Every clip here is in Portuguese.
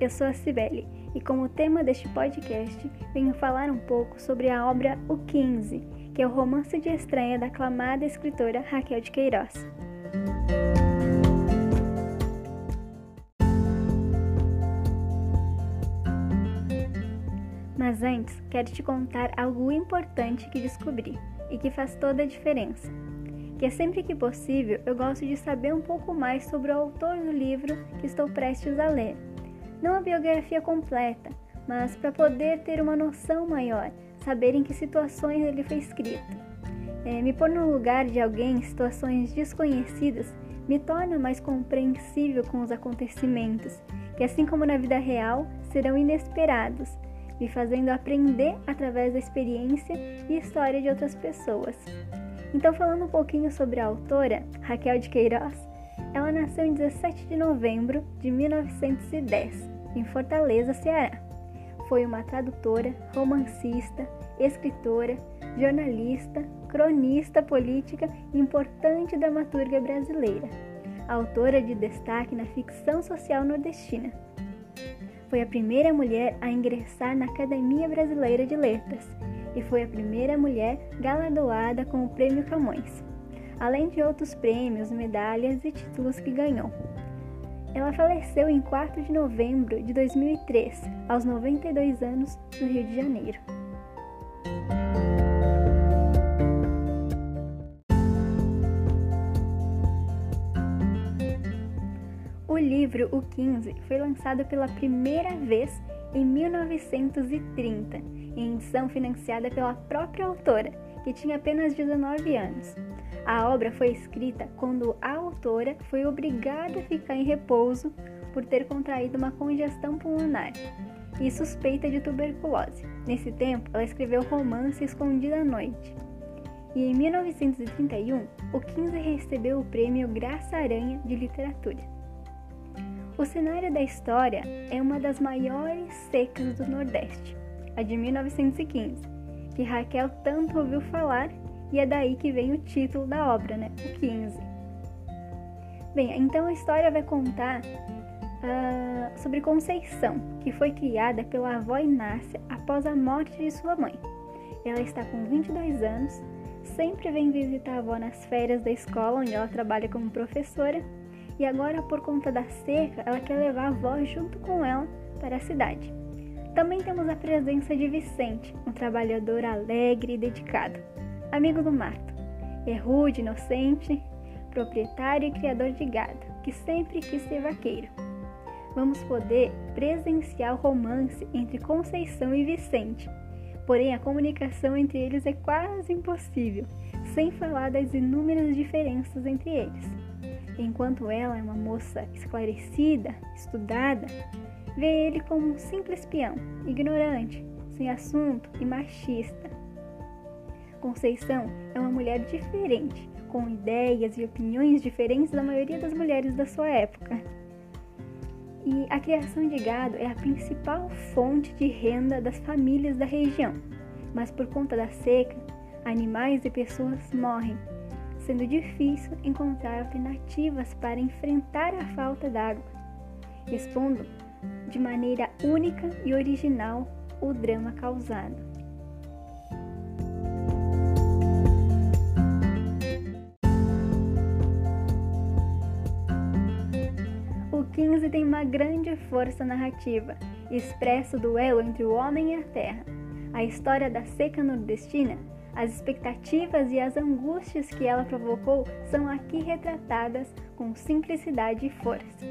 eu sou a Cibele e como tema deste podcast venho falar um pouco sobre a obra O 15, que é o romance de estreia da aclamada escritora Raquel de Queiroz. Mas antes, quero te contar algo importante que descobri e que faz toda a diferença. Que é sempre que possível eu gosto de saber um pouco mais sobre o autor do livro que estou prestes a ler não a biografia completa, mas para poder ter uma noção maior, saber em que situações ele foi escrito. É, me pôr no lugar de alguém em situações desconhecidas me torna mais compreensível com os acontecimentos, que assim como na vida real, serão inesperados, me fazendo aprender através da experiência e história de outras pessoas. Então, falando um pouquinho sobre a autora, Raquel de Queiroz, ela nasceu em 17 de novembro de 1910 em Fortaleza, Ceará. Foi uma tradutora, romancista, escritora, jornalista, cronista política e importante dramaturga brasileira, autora de destaque na ficção social nordestina. Foi a primeira mulher a ingressar na Academia Brasileira de Letras e foi a primeira mulher galardoada com o Prêmio Camões, além de outros prêmios, medalhas e títulos que ganhou. Ela faleceu em 4 de novembro de 2003, aos 92 anos, no Rio de Janeiro. O livro O 15 foi lançado pela primeira vez em 1930, em edição financiada pela própria autora, que tinha apenas 19 anos. A obra foi escrita quando a autora foi obrigada a ficar em repouso por ter contraído uma congestão pulmonar e suspeita de tuberculose. Nesse tempo, ela escreveu Romance Escondida à Noite. E em 1931, o 15 recebeu o prêmio Graça Aranha de Literatura. O cenário da história é uma das maiores secas do Nordeste, a de 1915, que Raquel tanto ouviu falar e é daí que vem o título da obra, né? O 15. Bem, então a história vai contar uh, sobre Conceição, que foi criada pela avó Inácia após a morte de sua mãe. Ela está com 22 anos, sempre vem visitar a avó nas férias da escola onde ela trabalha como professora, e agora, por conta da seca, ela quer levar a avó junto com ela para a cidade. Também temos a presença de Vicente, um trabalhador alegre e dedicado amigo do mato. É rude, inocente, proprietário e criador de gado, que sempre quis ser vaqueiro. Vamos poder presenciar o romance entre Conceição e Vicente. Porém, a comunicação entre eles é quase impossível, sem falar das inúmeras diferenças entre eles. Enquanto ela é uma moça esclarecida, estudada, vê ele como um simples peão, ignorante, sem assunto e machista. Conceição é uma mulher diferente, com ideias e opiniões diferentes da maioria das mulheres da sua época. E a criação de gado é a principal fonte de renda das famílias da região, mas por conta da seca, animais e pessoas morrem, sendo difícil encontrar alternativas para enfrentar a falta d'água, expondo de maneira única e original o drama causado. O 15 tem uma grande força narrativa, expressa o duelo entre o homem e a terra. A história da seca nordestina, as expectativas e as angústias que ela provocou são aqui retratadas com simplicidade e força.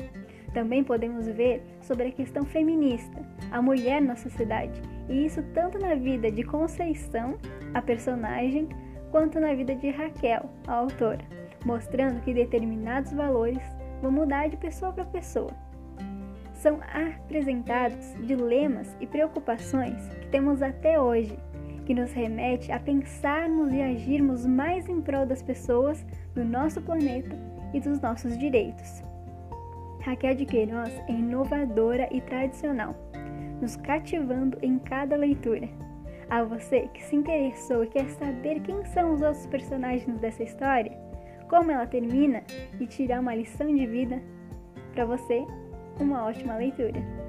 Também podemos ver sobre a questão feminista, a mulher na sociedade, e isso tanto na vida de Conceição, a personagem, quanto na vida de Raquel, a autora, mostrando que determinados valores vão mudar de pessoa para pessoa. São apresentados dilemas e preocupações que temos até hoje, que nos remete a pensarmos e agirmos mais em prol das pessoas, do nosso planeta e dos nossos direitos. Raquel de Queiroz é inovadora e tradicional, nos cativando em cada leitura. A você que se interessou e quer saber quem são os outros personagens dessa história, como ela termina e tirar uma lição de vida para você, uma ótima leitura.